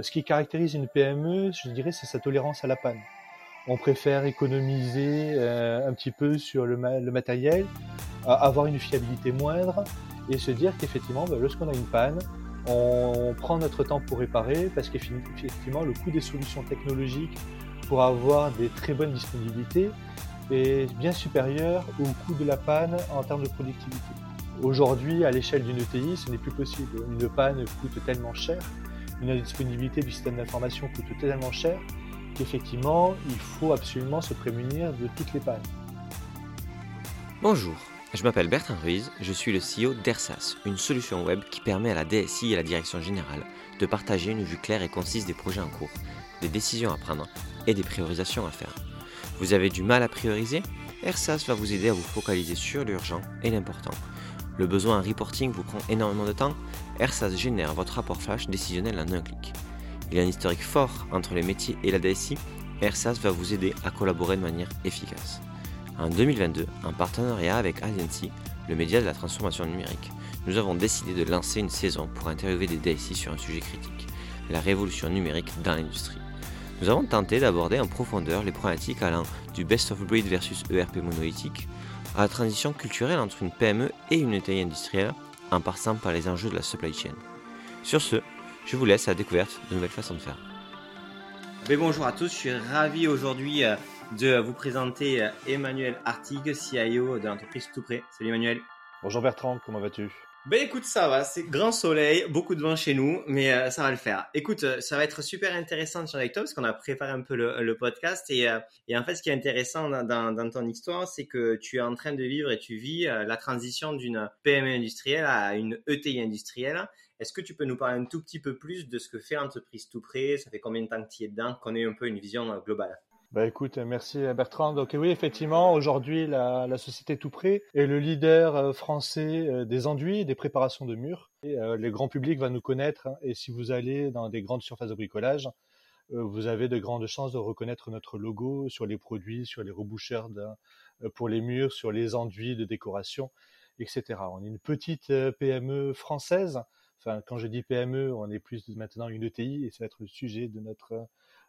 Ce qui caractérise une PME, je dirais, c'est sa tolérance à la panne. On préfère économiser euh, un petit peu sur le, matériel, avoir une fiabilité moindre et se dire qu'effectivement, bah, lorsqu'on a une panne, on prend notre temps pour réparer parce qu'effectivement, le coût des solutions technologiques pour avoir des très bonnes disponibilités est bien supérieur au coût de la panne en termes de productivité. Aujourd'hui, à l'échelle d'une ETI, ce n'est plus possible. Une panne coûte tellement cher, une indisponibilité du système d'information coûte tellement cher qu'effectivement, il faut absolument se prémunir de toutes les pannes. Bonjour, je m'appelle Bertrand Ruiz, je suis le CEO d'ERSAS, une solution web qui permet à la DSI et à la direction générale de partager une vue claire et concise des projets en cours, des décisions à prendre et des priorisations à faire. Vous avez du mal à prioriser? ERSAS va vous aider à vous focaliser sur l'urgent et l'important. Le besoin en reporting vous prend énormément de temps ERSAS génère votre rapport flash décisionnel en un clic. Il y a un historique fort entre les métiers et la DSI ERSAS va vous aider à collaborer de manière efficace. En 2022, en partenariat avec Agency, le média de la transformation numérique, nous avons décidé de lancer une saison pour interviewer des DSI sur un sujet critique, la révolution numérique dans l'industrie. Nous avons tenté d'aborder en profondeur les problématiques allant du best of breed versus ERP monolithique à la transition culturelle entre une PME et une ETI industrielle en passant par les enjeux de la supply chain. Sur ce, je vous laisse à la découverte de nouvelles façons de faire. bonjour à tous, je suis ravi aujourd'hui euh, de vous présenter euh, Emmanuel Artigue, CIO de l'entreprise Tout Prêt. Salut Emmanuel. Bonjour Bertrand, comment vas-tu? Ben écoute, ça va, c'est grand soleil, beaucoup de vent chez nous, mais euh, ça va le faire. Écoute, euh, ça va être super intéressant de avec toi parce qu'on a préparé un peu le, podcast et, euh, et, en fait, ce qui est intéressant dans, dans, ton histoire, c'est que tu es en train de vivre et tu vis la transition d'une PME industrielle à une ETI industrielle. Est-ce que tu peux nous parler un tout petit peu plus de ce que fait l'entreprise tout près? Ça fait combien de temps que tu y es dedans? Qu'on ait un peu une vision globale. Bah écoute, merci Bertrand. Donc oui, effectivement, aujourd'hui, la, société Tout Prêt est le leader euh, français euh, des enduits, des préparations de murs. Euh, le grand public va nous connaître. Hein. et si vous allez dans des grandes surfaces de bricolage, vous avez de grandes chances de reconnaître notre logo sur les produits, sur les reboucheurs pour les murs, sur les enduits de décoration, etc. On est une petite PME française. Enfin, quand je dis PME, on est plus maintenant une ETI et ça va être le sujet de notre euh,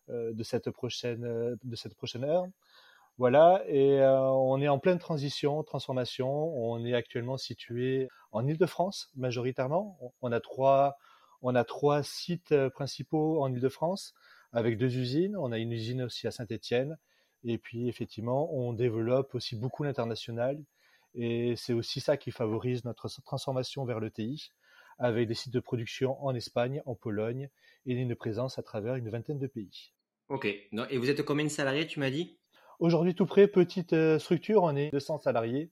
de cette prochaine euh, de cette prochaine heure. Voilà, et euh, on est en pleine transition, transformation. On est actuellement situé en Île-de-France majoritairement. On a trois on a trois sites principaux en Île-de-France avec deux usines. On a une usine aussi à Saint-Étienne. Et puis effectivement, on développe aussi beaucoup l'international. Et c'est aussi ça qui favorise notre transformation vers l'ETI, avec des sites de production en Espagne, en Pologne, et une présence à travers une vingtaine de pays. Ok. Et vous êtes combien de salariés, tu m'as dit? Aujourd'hui, tout près, petite euh, structure, on est 200 salariés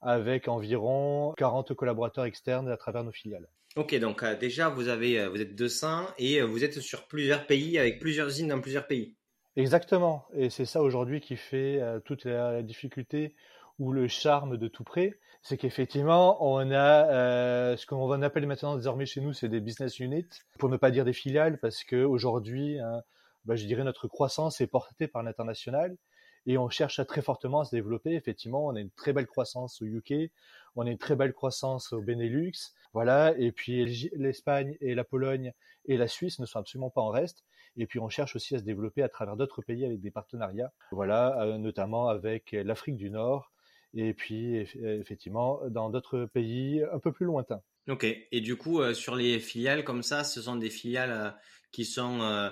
avec environ 40 collaborateurs externes à travers nos filiales. Ok, donc euh, déjà, vous, avez, euh, vous êtes 200 et vous êtes sur plusieurs pays, avec plusieurs usines dans plusieurs pays. Exactement. Et c'est ça aujourd'hui qui fait toute la difficulté ou le charme de tout près. C'est qu'effectivement, on a ce qu'on appelle maintenant désormais chez nous, c'est des business units, pour ne pas dire des filiales, parce qu'aujourd'hui, hein, bah, je dirais notre croissance est portée par l'international et on cherche à très fortement à se développer. Effectivement, on a une très belle croissance au UK, on a une très belle croissance au Benelux, voilà. Et puis l'Espagne et la Pologne et la Suisse ne sont absolument pas en reste. Et puis on cherche aussi à se développer à travers d'autres pays avec des partenariats, voilà, euh, notamment avec l'Afrique du Nord et puis effectivement dans d'autres pays un peu plus lointains. Ok. Et du coup, euh, sur les filiales comme ça, ce sont des filiales euh, qui sont euh,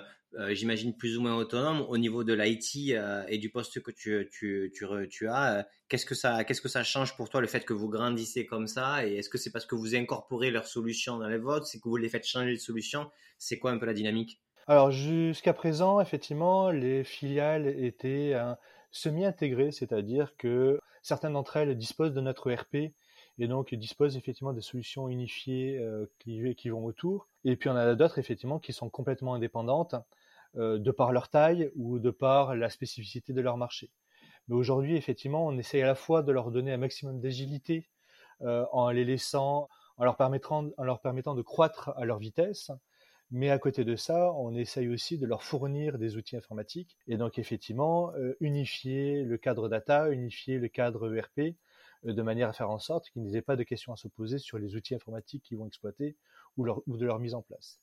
j'imagine, plus ou moins autonome au niveau de l'IT euh, et du poste que tu, tu, tu, tu as. Euh, qu'est-ce que ça, qu'est-ce que ça change pour toi le fait que vous grandissez comme ça? Et est-ce que c'est parce que vous incorporez leurs solutions dans les vôtres C'est que vous les faites changer de solution? C'est quoi un peu la dynamique? Alors jusqu'à présent, effectivement, les filiales étaient semi-intégrées, c'est-à-dire que certaines d'entre elles disposent de notre ERP et donc disposent effectivement des solutions unifiées qui, qui, vont autour. Et puis on a d'autres effectivement qui sont complètement indépendantes euh, de par leur taille ou de par la spécificité de leur marché. Mais aujourd'hui, effectivement, on essaye à la fois de leur donner un maximum d'agilité euh, en les laissant, en leur, permettant, de croître à leur vitesse, mais à côté de ça, on essaye aussi de leur fournir des outils informatiques et donc effectivement euh, unifier le cadre data, unifier le cadre ERP de manière à faire en sorte qu'ils n'aient pas de questions à se poser sur les outils informatiques qu'ils vont exploiter ou de leur mise en place.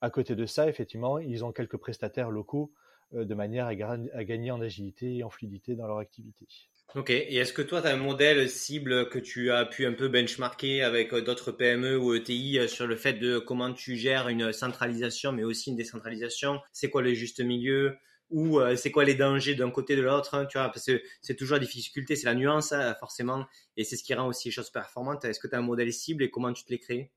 À côté de ça, effectivement, ils ont quelques prestataires locaux de manière à, gagner en agilité et en fluidité dans leur activité. Ok, et est-ce que toi, tu as un modèle cible que tu as pu un peu benchmarker avec d'autres PME ou ETI sur le fait de comment tu gères une centralisation mais aussi une décentralisation? C'est quoi le juste milieu? Ou euh, c'est quoi les dangers d'un côté de l'autre, hein, tu vois, parce que c'est toujours la difficulté, c'est la nuance, hein, forcément, et c'est ce qui rend aussi les choses performantes. Est-ce que tu as un modèle cible et comment tu te l'es créé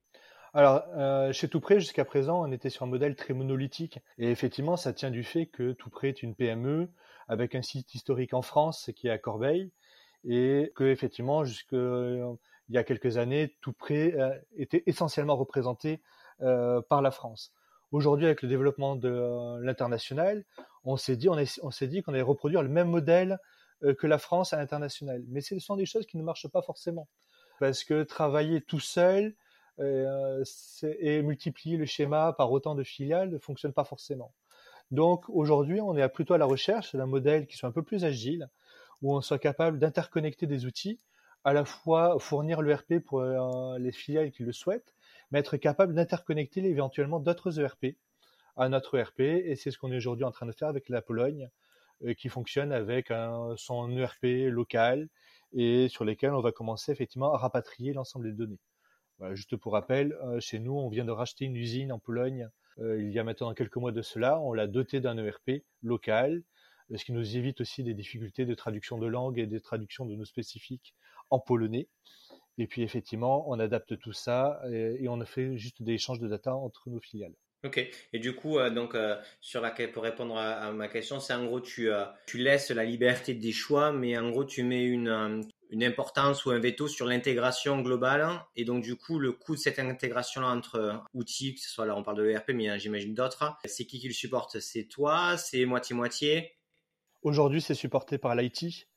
alors, euh, chez Toupret, jusqu'à présent, on était sur un modèle très monolithique. Et effectivement, ça tient du fait que Toupret est une PME avec un site historique en France qui est à Corbeil. Et que, effectivement, jusqu'il euh, y a quelques années, Toupret euh, était essentiellement représenté par la France. Aujourd'hui, avec le développement de l'international, on s'est dit, on, s'est dit qu'on allait reproduire le même modèle euh, que la France à l'international. Mais ce sont des choses qui ne marchent pas forcément. Parce que travailler tout seul euh, et multiplier le schéma par autant de filiales ne fonctionne pas forcément. Donc aujourd'hui, on est plutôt à la recherche d'un modèle qui soit un peu plus agile, où on soit capable d'interconnecter des outils, à la fois fournir l'ERP pour euh, les filiales qui le souhaitent, mais être capable d'interconnecter éventuellement d'autres ERP à notre ERP. Et c'est ce qu'on est aujourd'hui en train de faire avec la Pologne, euh, qui fonctionne avec son ERP local et sur lesquels on va commencer effectivement à rapatrier l'ensemble des données. Juste pour rappel, euh, chez nous, on vient de racheter une usine en Pologne euh, il y a maintenant quelques mois de cela. On l'a doté d'un ERP local, ce qui nous évite aussi des difficultés de traduction de langue et des traductions de nos spécifiques en polonais. Et puis effectivement, on adapte tout ça et, on fait juste des échanges de data entre nos filiales. Ok. Et du coup, euh, donc euh, sur pour répondre à, ma question, c'est en gros tu euh, tu laisses la liberté des choix, mais en gros tu mets une une importance ou un veto sur l'intégration globale. Et donc du coup, le coût de cette intégration entre outils, que ce soit là on parle de l'ERP, mais j'imagine d'autres, c'est qui qui le supporte? C'est toi? C'est moitié moitié Aujourd'hui, c'est supporté par l'IT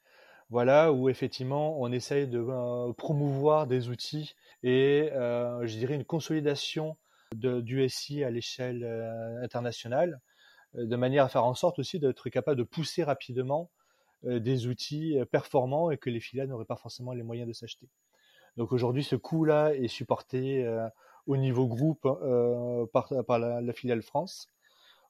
voilà, où effectivement on essaye de euh, promouvoir des outils et euh, je dirais une consolidation du SI à l'échelle euh, internationale, de manière à faire en sorte aussi d'être capable de pousser rapidement des outils performants et que les filiales n'auraient pas forcément les moyens de s'acheter. Donc aujourd'hui, ce coût-là est supporté au niveau groupe par, la, filiale France.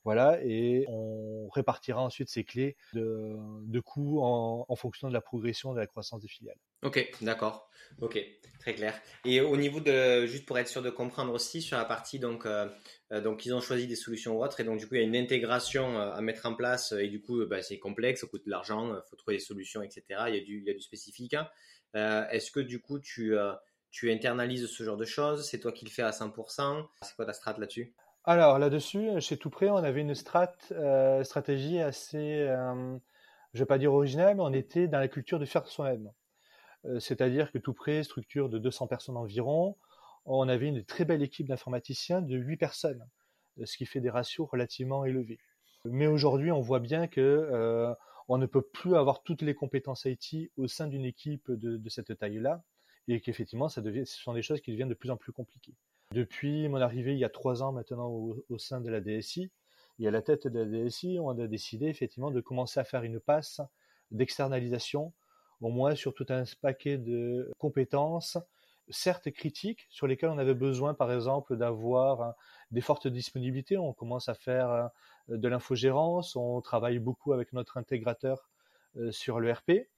Voilà, et on répartira ensuite ces clés de, de coûts en, fonction de la progression de la croissance des filiales. Ok, d'accord. Ok, très clair. Et au niveau de, juste pour être sûr de comprendre aussi sur la partie, donc, euh, euh, donc ils ont choisi des solutions ou autres, et donc du coup il y a une intégration euh, à mettre en place, et du coup bah, c'est complexe, ça coûte de l'argent, faut trouver des solutions, etc. Il y a du, il y a du spécifique. Hein. Est-ce que du coup tu, tu internalises ce genre de choses? C'est toi qui le fais à 100% C'est quoi ta strat là-dessus? Alors là-dessus, chez Toupret, on avait une strat, euh, stratégie assez, euh, je vais pas dire originale, mais on était dans la culture de faire soi-même. Euh, c'est-à-dire que Toupret, structure de 200 personnes environ, on avait une très belle équipe d'informaticiens de 8 personnes, ce qui fait des ratios relativement élevés. Mais aujourd'hui, on voit bien que on ne peut plus avoir toutes les compétences IT au sein d'une équipe de, cette taille-là, et qu'effectivement, ce sont des choses qui deviennent de plus en plus compliquées. Depuis mon arrivée il y a trois ans maintenant au, sein de la DSI, et à la tête de la DSI, on a décidé effectivement de commencer à faire une passe d'externalisation, au moins sur tout un paquet de compétences, certes critiques, sur lesquelles on avait besoin par exemple d'avoir des fortes disponibilités. On commence à faire euh, de l'infogérance, on travaille beaucoup avec notre intégrateur euh, sur l'ERP.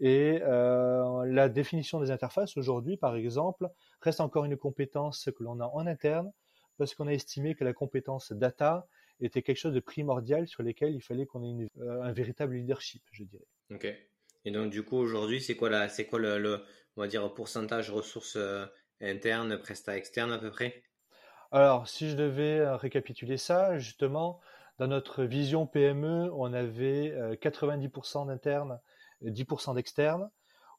Et euh, la définition des interfaces aujourd'hui, par exemple, reste encore une compétence que l'on a en interne parce qu'on a estimé que la compétence data était quelque chose de primordial sur lesquels il fallait qu'on ait euh, un véritable leadership, je dirais. Ok. Et donc du coup aujourd'hui, c'est quoi la, c'est quoi le, on va dire pourcentage ressources euh, internes, prestat externes à peu près? Alors si je devais récapituler ça, justement, dans notre vision PME, on avait 90% d'internes 10% d'externes.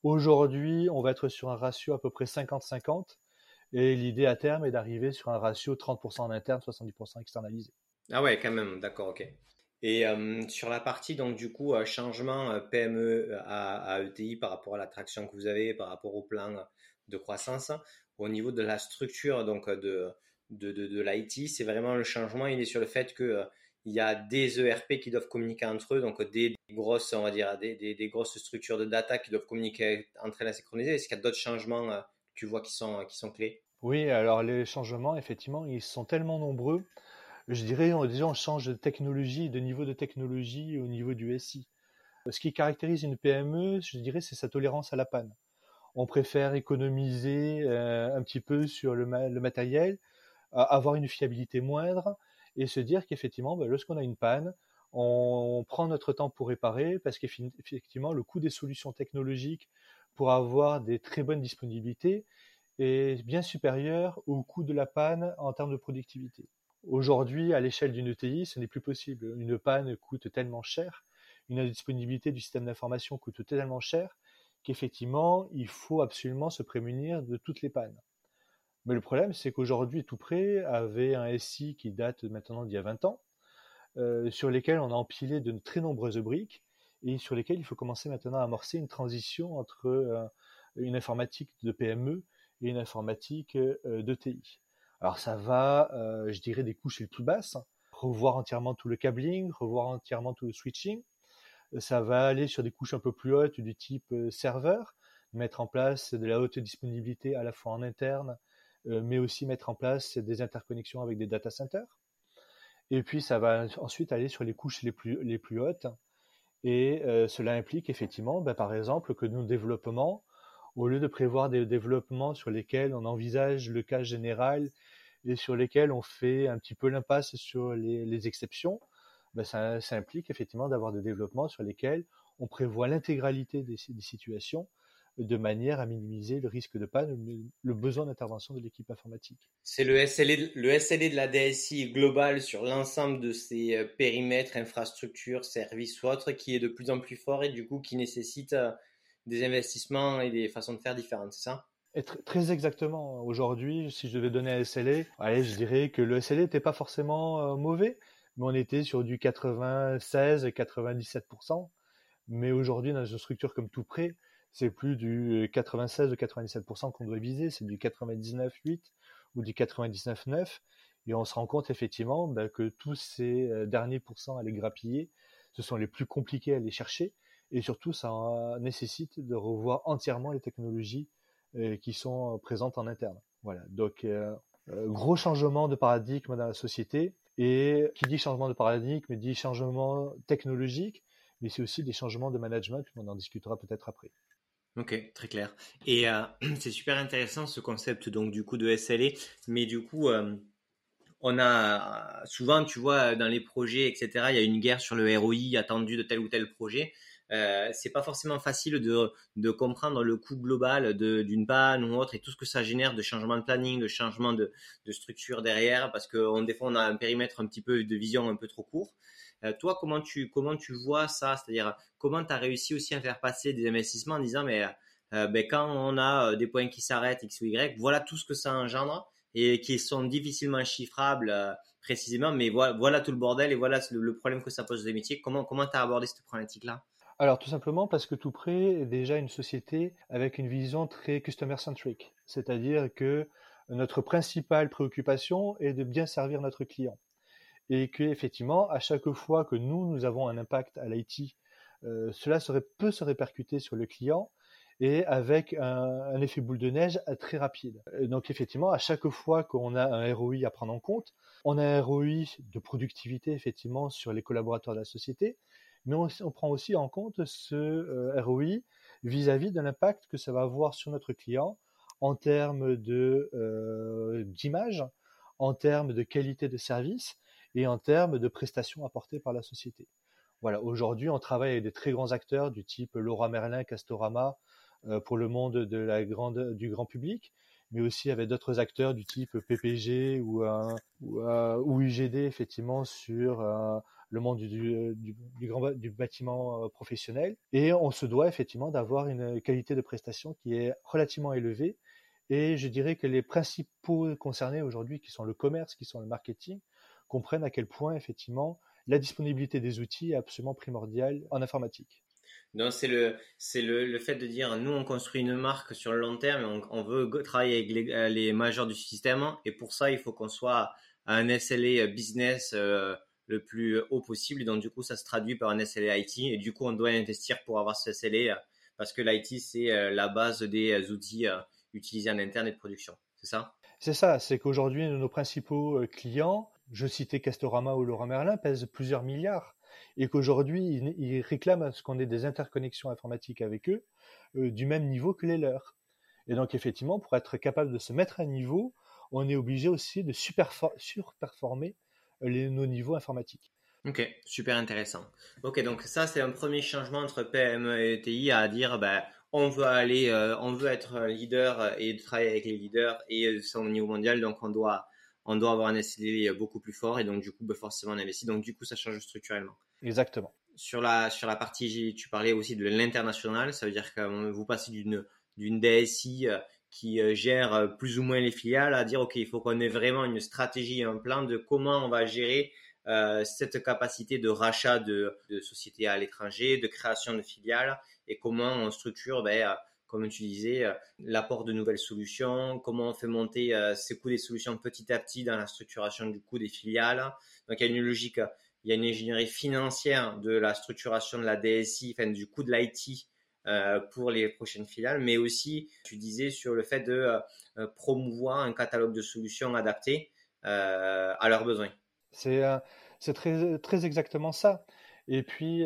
Aujourd'hui, on va être sur un ratio à peu près 50-50. Et l'idée à terme est d'arriver sur un ratio 30% en interne, 70% externalisé. Ah ouais, quand même, d'accord, ok. Et euh, sur la partie, donc du coup, euh, changement euh, PME à, ETI par rapport à l'attraction que vous avez, par rapport au plan de croissance, au niveau de la structure donc de, de, de, de l'IT, c'est vraiment le changement, il est sur le fait que il y a des ERP qui doivent communiquer entre eux, donc des, grosses, on va dire, des, grosses structures de data qui doivent communiquer entre elles synchroniser. Est-ce qu'il y a d'autres changements euh, que tu vois qui sont, qui sont clés? Oui, alors les changements, effectivement, ils sont tellement nombreux je dirais, on, déjà, on change de technologie, de niveau de technologie au niveau du SI. Ce qui caractérise une PME, je dirais, c'est sa tolérance à la panne. On préfère économiser euh, un petit peu sur le, matériel, avoir une fiabilité moindre et se dire qu'effectivement, ben, lorsqu'on a une panne, on prend notre temps pour réparer parce qu'effectivement, le coût des solutions technologiques pour avoir des très bonnes disponibilités est bien supérieur au coût de la panne en termes de productivité. Aujourd'hui, à l'échelle d'une ETI, ce n'est plus possible. Une panne coûte tellement cher, une indisponibilité du système d'information coûte tellement cher qu'effectivement, il faut absolument se prémunir de toutes les pannes. Mais le problème, c'est qu'aujourd'hui, tout près avait un SI qui date maintenant d'il y a 20 ans, euh, sur lesquels on a empilé de très nombreuses briques et sur lesquels il faut commencer maintenant à amorcer une transition entre euh, une informatique de PME et une informatique euh, de TI. Alors ça va, je dirais, des couches les plus basses, revoir entièrement tout le cabling, revoir entièrement tout le switching. Ça va aller sur des couches un peu plus hautes du type serveur, mettre en place de la haute disponibilité à la fois en interne, mais aussi mettre en place des interconnexions avec des data centers. Et puis ça va ensuite aller sur les couches les plus, les plus hautes. Et cela implique effectivement, ben, par exemple, que nos développements, au lieu de prévoir des développements sur lesquels on envisage le cas général et sur lesquels on fait un petit peu l'impasse sur les, exceptions, ben ça, implique effectivement d'avoir des développements sur lesquels on prévoit l'intégralité des, situations de manière à minimiser le risque de panne, le besoin d'intervention de l'équipe informatique. C'est le SLA, le SLA de la DSI global sur l'ensemble de ces euh, périmètres, infrastructures, services ou autres qui est de plus en plus fort et du coup qui nécessite euh, des investissements et des façons de faire différentes, c'est ça? Et très exactement. Aujourd'hui, si je devais donner un SLA, allez, je dirais que le SLA n'était pas forcément euh, mauvais, mais on était sur du 96 et 97%. Mais aujourd'hui, dans une structure comme tout près, c'est plus du 96 ou 97% qu'on doit viser, c'est du 99,8 ou du 99,9. Et on se rend compte effectivement bah, que tous ces euh, derniers pourcents à les grappiller, ce sont les plus compliqués à aller chercher et surtout ça nécessite de revoir entièrement les technologies euh, qui sont présentes en interne. Voilà, donc euh, euh, gros changement de paradigme dans la société et qui dit changement de paradigme dit changement technologique, mais c'est aussi des changements de management, on en discutera peut-être après. Ok, très clair. Et c'est super intéressant ce concept donc du coup de SLA, mais du coup on a souvent, tu vois, dans les projets, etc., il y a une guerre sur le ROI attendu de tel ou tel projet euh, c'est pas forcément facile de, comprendre le coût global d'une panne ou autre et tout ce que ça génère de changement de planning, de changement de, structure derrière, parce que fois on a un périmètre un petit peu de vision un peu trop court. Euh, toi, comment tu comment tu vois ça? C'est-à-dire comment tu as réussi aussi à faire passer des investissements en disant mais euh, ben, quand on a euh, des points qui s'arrêtent x ou y, voilà tout ce que ça engendre et qui sont difficilement chiffrables précisément, mais voilà, tout le bordel et voilà le, problème que ça pose aux métiers. Comment tu as abordé cette problématique là alors tout simplement parce que Toupret est déjà une société avec une vision très customer-centric, c'est-à-dire que notre principale préoccupation est de bien servir notre client. Et que effectivement, à chaque fois que nous, nous avons un impact à l'IT, euh, cela peut se répercuter sur le client et avec un, effet boule de neige très rapide. donc effectivement, à chaque fois qu'on a un ROI à prendre en compte, on a un ROI de productivité effectivement sur les collaborateurs de la société, mais on, prend aussi en compte ce euh, ROI vis-à-vis de l'impact que ça va avoir sur notre client en termes euh, d'image, en termes de qualité de service et en termes de prestations apportées par la société. Voilà, aujourd'hui, on travaille avec des très grands acteurs du type Laura Merlin, Castorama euh, pour le monde de la grande, du grand public, mais aussi avec d'autres acteurs du type PPG ou, ou UGD effectivement sur le monde du, du, grand, du bâtiment euh, professionnel. Et on se doit effectivement d'avoir une qualité de prestation qui est relativement élevée. Et je dirais que les principaux concernés aujourd'hui, qui sont le commerce, qui sont le marketing, comprennent à quel point effectivement la disponibilité des outils est absolument primordiale en informatique. Donc c'est le c'est le, le, fait de dire nous on construit une marque sur le long terme, on, on veut travailler avec les, euh, les majors du système et pour ça il faut qu'on soit un SLA business euh, le plus haut possible. Donc, du coup, ça se traduit par un SLA IT. Et du coup, on doit investir pour avoir ce SLA euh, parce que l'IT, c'est euh, la base des euh, outils utilisés en interne et de production. C'est ça? C'est ça. C'est qu'aujourd'hui, nos principaux clients je citais Castorama ou Laurent Merlin, pèsent plusieurs milliards et qu'aujourd'hui, ils, réclament à ce qu'on ait des interconnexions informatiques avec eux euh, du même niveau que les leurs. Et donc, effectivement, pour être capable de se mettre à niveau, on est obligé aussi de surperformer les, nos niveaux informatiques. Ok, super intéressant. Ok, donc ça, c'est un premier changement entre PME et TI à dire, ben, on veut aller, euh, on veut être leader et travailler avec les leaders et c'est au niveau mondial, donc on doit on doit avoir un SLD beaucoup plus fort et donc du coup bah, forcément on investit. Donc du coup ça change structurellement. Exactement. Sur la, sur la partie, tu parlais aussi de l'international, ça veut dire que vous passez d'une, d'une DSI euh, qui euh, gère euh, plus ou moins les filiales à dire ok il faut qu'on ait vraiment une stratégie, un plan de comment on va gérer cette capacité de rachat de, de sociétés à l'étranger, de création de filiales et comment on structure ben, comme tu disais, euh, l'apport de nouvelles solutions, comment on fait monter euh, ces coûts des solutions petit à petit dans la structuration du coût des filiales. Donc il y a une logique, il y a une ingénierie financière de la structuration de la DSI, du coût de l'IT euh, pour les prochaines filiales, mais aussi, tu disais, sur le fait de promouvoir un catalogue de solutions adaptées à leurs besoins. C'est très, exactement ça. Et puis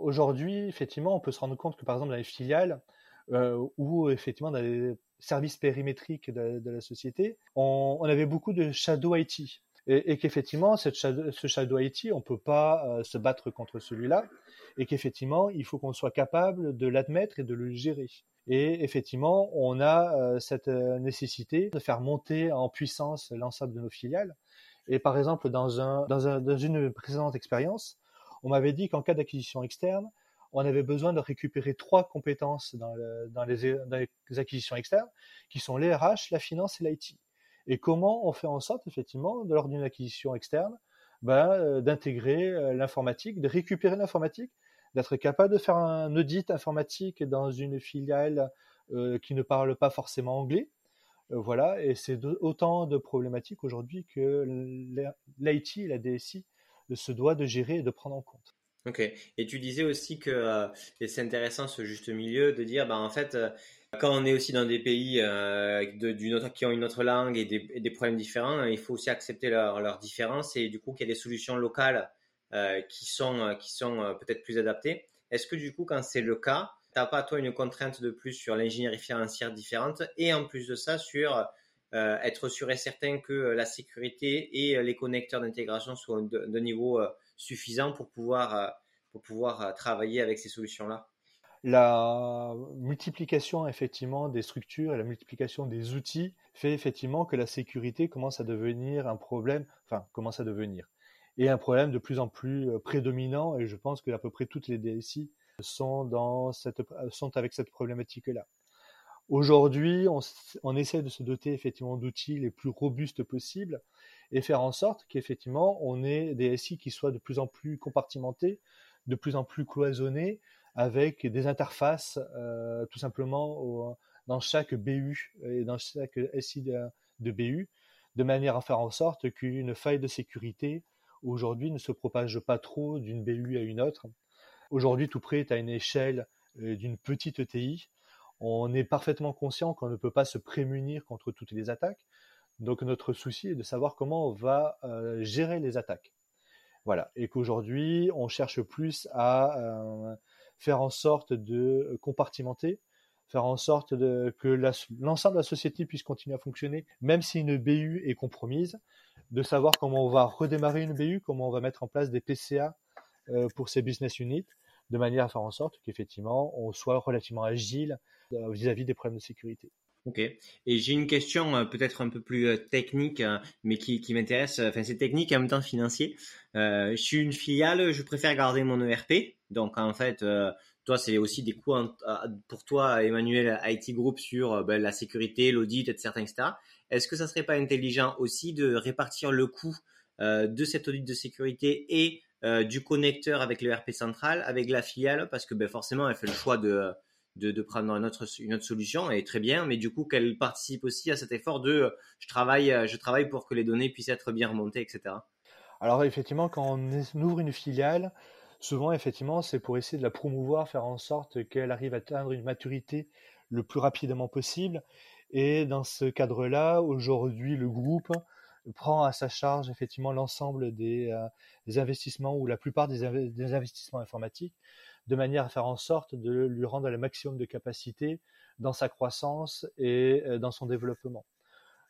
aujourd'hui, effectivement, on peut se rendre compte que par exemple dans les filiales, ou effectivement dans les services périmétriques de, la société, on, avait beaucoup de shadow IT. Et, qu'effectivement, ce shadow IT, on ne peut pas euh, se battre contre celui-là, et qu'effectivement, il faut qu'on soit capable de l'admettre et de le gérer. Et effectivement, on a euh, cette nécessité de faire monter en puissance l'ensemble de nos filiales. Et par exemple, dans une précédente expérience, on m'avait dit qu'en cas d'acquisition externe, on avait besoin de récupérer trois compétences dans, les, acquisitions externes, qui sont les la finance et l'IT. Et comment on fait en sorte, effectivement, lors d'une acquisition externe, ben, euh, d'intégrer euh, l'informatique, de récupérer l'informatique, d'être capable de faire un audit informatique dans une filiale euh, qui ne parle pas forcément anglais. voilà, et c'est autant de problématiques aujourd'hui que l'IT et la DSI se doit de gérer et de prendre en compte. Ok. Et tu disais aussi que, euh, c'est intéressant ce juste milieu, de dire, bah, en fait, euh, quand on est aussi dans des pays euh, autre, qui ont une autre langue et des, problèmes différents, il faut aussi accepter leurs leur différences et du coup qu'il y a des solutions locales qui sont, qui sont peut-être plus adaptées. Est-ce que du coup, quand c'est le cas, tu n'as pas toi une contrainte de plus sur l'ingénierie financière différente et en plus de ça sur être sûr et certain que la sécurité et les connecteurs d'intégration soient de niveau suffisant pour pouvoir, euh, pour pouvoir euh, travailler avec ces solutions-là la multiplication effectivement des structures et la multiplication des outils fait effectivement que la sécurité commence à devenir un problème, enfin commence à devenir, et un problème de plus en plus euh, prédominant. Et je pense que à peu près toutes les DSI sont dans cette, sont avec cette problématique-là. Aujourd'hui, on, on, essaie de se doter effectivement d'outils les plus robustes possibles et faire en sorte qu'effectivement on ait des SI qui soient de plus en plus compartimentés, de plus en plus cloisonnés, avec des interfaces euh, tout simplement dans chaque BU et dans chaque SI de, BU, de manière à faire en sorte qu'une faille de sécurité aujourd'hui ne se propage pas trop d'une BU à une autre. Aujourd'hui, tout près est à une échelle euh, d'une petite ETI. On est parfaitement conscient qu'on ne peut pas se prémunir contre toutes les attaques. Donc notre souci est de savoir comment on va euh, gérer les attaques. Voilà, et qu'aujourd'hui on cherche plus à euh, faire en sorte de compartimenter, faire en sorte que l'ensemble de la société puisse continuer à fonctionner, même si une BU est compromise, de savoir comment on va redémarrer une BU, comment on va mettre en place des PCA euh, pour ces business units, de manière à faire en sorte qu'effectivement on soit relativement agile vis à -vis des problèmes de sécurité. Ok. Et j'ai une question euh, peut-être un peu plus euh, technique, euh, mais qui, m'intéresse. Enfin, c'est technique et en même temps financier. je suis une filiale, je préfère garder mon ERP. Donc, en fait, toi, c'est aussi des coûts pour toi, Emmanuel IT Group, sur ben, la sécurité, l'audit, etc.. Est-ce que ça serait pas intelligent aussi de répartir le coût de cet audit de sécurité et du connecteur avec l'ERP central, avec la filiale, parce que ben, forcément, elle fait le choix de de, prendre une autre, solution et très bien, mais du coup qu'elle participe aussi à cet effort de je travaille, je travaille pour que les données puissent être bien remontées, etc. Alors effectivement, quand on ouvre une filiale, souvent effectivement c'est pour essayer de la promouvoir, faire en sorte qu'elle arrive à atteindre une maturité le plus rapidement possible. Et dans ce cadre-là, aujourd'hui, le groupe prend à sa charge effectivement l'ensemble des, investissements ou la plupart des, investissements informatiques de manière à faire en sorte de lui rendre le maximum de capacité dans sa croissance et dans son développement.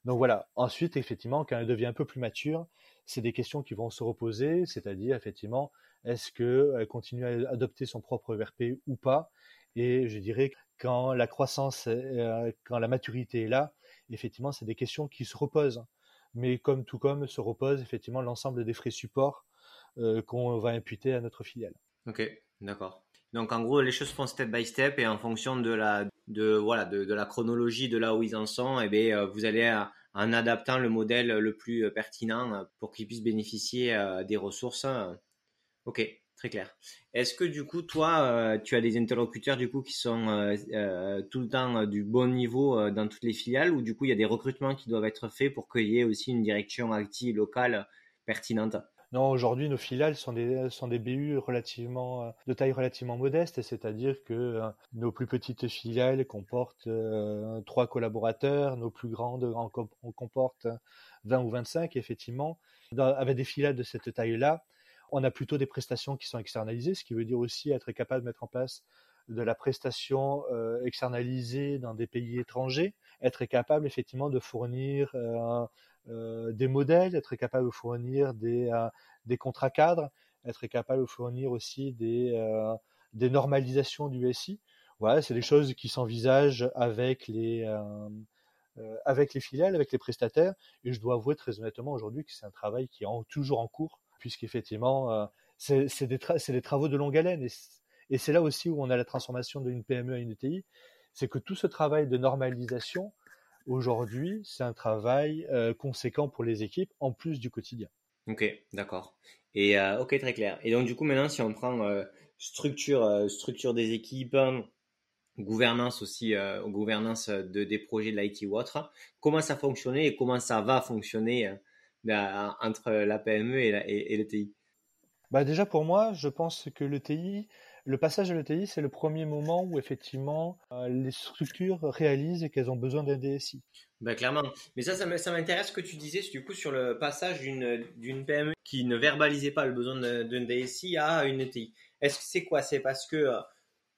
Donc voilà. Ensuite, effectivement, quand elle devient un peu plus mature, c'est des questions qui vont se reposer, c'est-à-dire effectivement, est-ce qu'elle continue à adopter son propre ERP ou pas? Et je dirais quand la croissance, euh, quand la maturité est là, effectivement, c'est des questions qui se reposent. Mais comme tout comme se repose effectivement l'ensemble des frais support euh, qu'on va imputer à notre filiale. Ok, d'accord. Donc en gros, les choses font step by step et en fonction de la, de, voilà, de, la chronologie de là où ils en sont, eh bien, euh, vous allez en adaptant le modèle le plus pertinent pour qu'ils puissent bénéficier des ressources. Ok, très clair. Est-ce que du coup, toi, euh, tu as des interlocuteurs du coup qui sont euh, euh, tout le temps du bon niveau dans toutes les filiales, ou du coup, il y a des recrutements qui doivent être faits pour qu'il y ait aussi une direction IT locale pertinente? Non, aujourd'hui, nos filiales sont des, sont des BU relativement, de taille relativement modeste, c'est-à-dire que nos plus petites filiales comportent trois collaborateurs, nos plus grandes en, comportent 20 ou 25, effectivement. avec des filiales de cette taille-là, on a plutôt des prestations qui sont externalisées, ce qui veut dire aussi être capable de mettre en place de la prestation euh, externalisée dans des pays étrangers, être capable effectivement de fournir euh, euh, des modèles, être capable de fournir des, des contrats cadres, être capable de fournir aussi des, des normalisations du SI. Voilà, c'est des choses qui s'envisagent avec les, filiales, avec les prestataires. Et je dois avouer très honnêtement aujourd'hui que c'est un travail qui est toujours en cours puisqu'effectivement, euh, c'est des, travaux de longue haleine. Et c'est là aussi où on a la transformation d'une PME à une ETI. C'est que tout ce travail de normalisation, aujourd'hui, c'est un travail euh, conséquent pour les équipes, en plus du quotidien. Ok, d'accord. Et euh, ok, très clair. Et donc, du coup, maintenant, si on prend structure, structure des équipes, gouvernance aussi, gouvernance de, des projets de l'IT ou autre, comment ça fonctionnait et comment ça va fonctionner entre la PME et, la, et, bah déjà pour moi, je pense que l'ETI, le passage à l'ETI, c'est le premier moment où effectivement euh, les structures réalisent qu'elles ont besoin d'un DSI. Bah clairement. Mais ça, ça m'intéresse ce que tu disais du coup sur le passage d'une PME qui ne verbalisait pas le besoin d'un DSI à une ETI. Est-ce que c'est quoi? C'est parce que euh,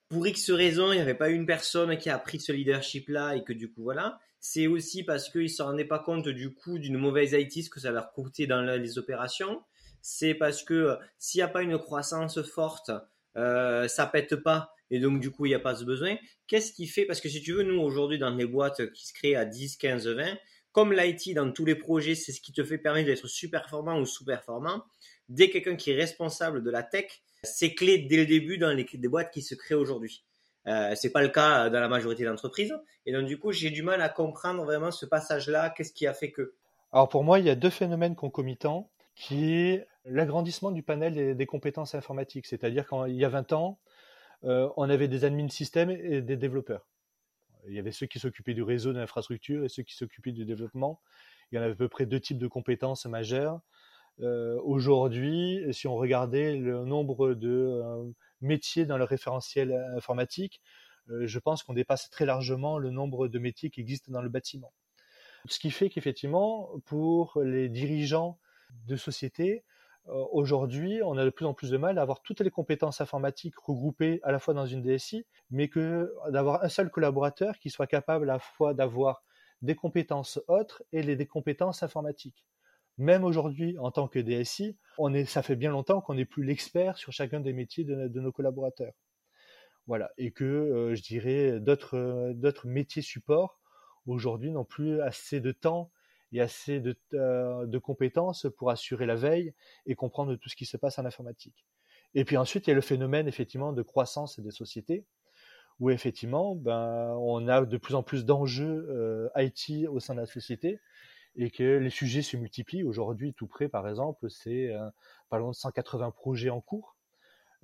pour X raisons, il n'y avait pas une personne qui a pris ce leadership-là et que du coup voilà c'est aussi parce qu'ils ne se rendaient pas compte du coût d'une mauvaise IT, ce que ça leur coûtait dans les opérations. C'est parce que euh, s'il n'y a pas une croissance forte, euh, ça pète pas et donc du coup il n'y a pas ce besoin. Qu'est-ce qui fait Parce que si tu veux, nous aujourd'hui dans les boîtes qui se créent à 10, 15, 20, comme l'IT dans tous les projets, c'est ce qui te fait permettre d'être sous-performant ou sous-performant. Dès quelqu'un qui est responsable de la tech, c'est clé dès le début dans les boîtes qui se créent aujourd'hui. Euh, c'est pas le cas dans la majorité d'entreprises. Et donc, du coup, j'ai du mal à comprendre vraiment ce passage-là. Qu'est-ce qui a fait que Alors, pour moi, il y a deux phénomènes concomitants qui est l'agrandissement du panel des, compétences informatiques. C'est-à-dire qu'il y a 20 ans, euh, on avait des admins système et des développeurs. Il y avait ceux qui s'occupaient du réseau de l'infrastructure et ceux qui s'occupaient du développement. Il y en avait à peu près deux types de compétences majeures. Euh, aujourd'hui, si on regardait le nombre de métiers dans le référentiel informatique, euh, je pense qu'on dépasse très largement le nombre de métiers qui existent dans le bâtiment. Ce qui fait qu'effectivement, pour les dirigeants de sociétés, euh, aujourd'hui, on a de plus en plus de mal à avoir toutes les compétences informatiques regroupées à la fois dans une DSI, mais que d'avoir un seul collaborateur qui soit capable à la fois d'avoir des compétences autres et les, des compétences informatiques même aujourd'hui, en tant que DSI, on est, ça fait bien longtemps qu'on n'est plus l'expert sur chacun des métiers de, nos collaborateurs. Voilà. Et que, euh, je dirais, d'autres, d'autres métiers support aujourd'hui n'ont plus assez de temps et assez de, euh, de, compétences pour assurer la veille et comprendre tout ce qui se passe en informatique. Et puis ensuite, il y a le phénomène effectivement de croissance des sociétés, où effectivement, ben, on a de plus en plus d'enjeux euh, IT au sein de la société, et que les sujets se multiplient. Aujourd'hui, tout près, par exemple, c'est euh, par exemple 180 projets en cours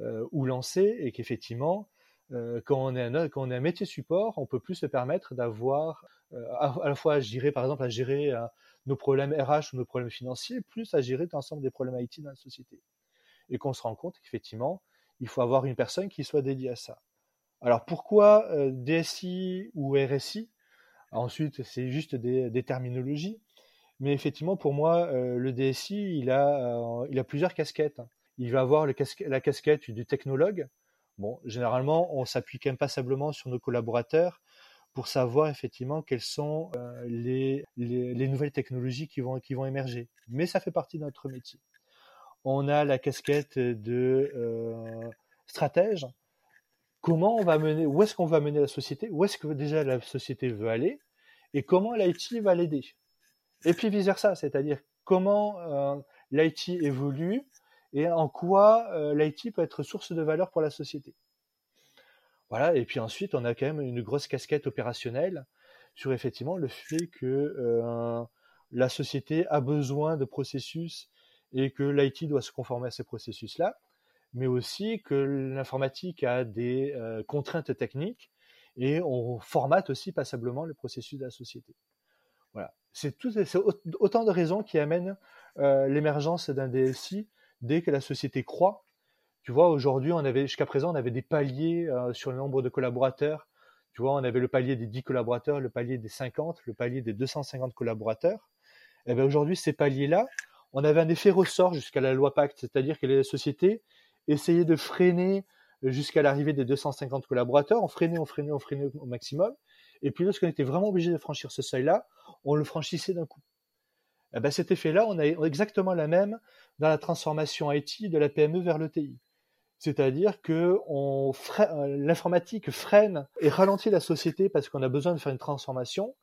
euh, ou lancés, et qu'effectivement, euh, quand, on est un, quand on est un métier support, on peut plus se permettre d'avoir euh, à, la fois à gérer, par exemple, à gérer euh, nos problèmes RH ou nos problèmes financiers, plus à gérer l'ensemble des problèmes IT dans la société. Et qu'on se rend compte qu'effectivement, il faut avoir une personne qui soit dédiée à ça. Alors pourquoi DSI ou RSI Ensuite, c'est juste des, terminologies. Mais effectivement, pour moi, le DSI, il a, il a plusieurs casquettes. Il va avoir la casquette du technologue. Bon, généralement, on s'appuie quand même passablement sur nos collaborateurs pour savoir effectivement quelles sont les, les, nouvelles technologies qui vont, émerger. Mais ça fait partie de notre métier. On a la casquette de stratège. Comment on va mener, où est-ce qu'on va mener la société, où est-ce que déjà la société veut aller, et comment l'IT va l'aider. Et puis vice versa, c'est-à-dire comment euh, l'IT évolue et en quoi euh, l'IT peut être source de valeur pour la société. Voilà, et puis ensuite on a quand même une grosse casquette opérationnelle sur effectivement le fait que euh, la société a besoin de processus et que l'IT doit se conformer à ces processus-là mais aussi que l'informatique a des euh, contraintes techniques et on formate aussi passablement le processus de la société. Voilà, c'est autant de raisons qui amènent euh, l'émergence d'un DSI dès que la société croît. Tu vois, aujourd'hui, on avait jusqu'à présent, on avait des paliers euh, sur le nombre de collaborateurs. Tu vois, on avait le palier des 10 collaborateurs, le palier des 50, le palier des 250 collaborateurs. Et eh bien aujourd'hui, ces paliers-là, on avait un effet ressort jusqu'à la loi Pacte, c'est-à-dire que les sociétés essayer de freiner jusqu'à l'arrivée des 250 collaborateurs. On freinait, on freinait, on freinait au maximum. Et puis lorsqu'on était vraiment obligé de franchir ce seuil-là, on le franchissait d'un coup. Eh ben, cet effet-là, on a exactement la même dans la transformation IT de la PME vers l'ETI. C'est-à-dire que l'informatique freine et ralentit la société parce qu'on a besoin de faire une transformation.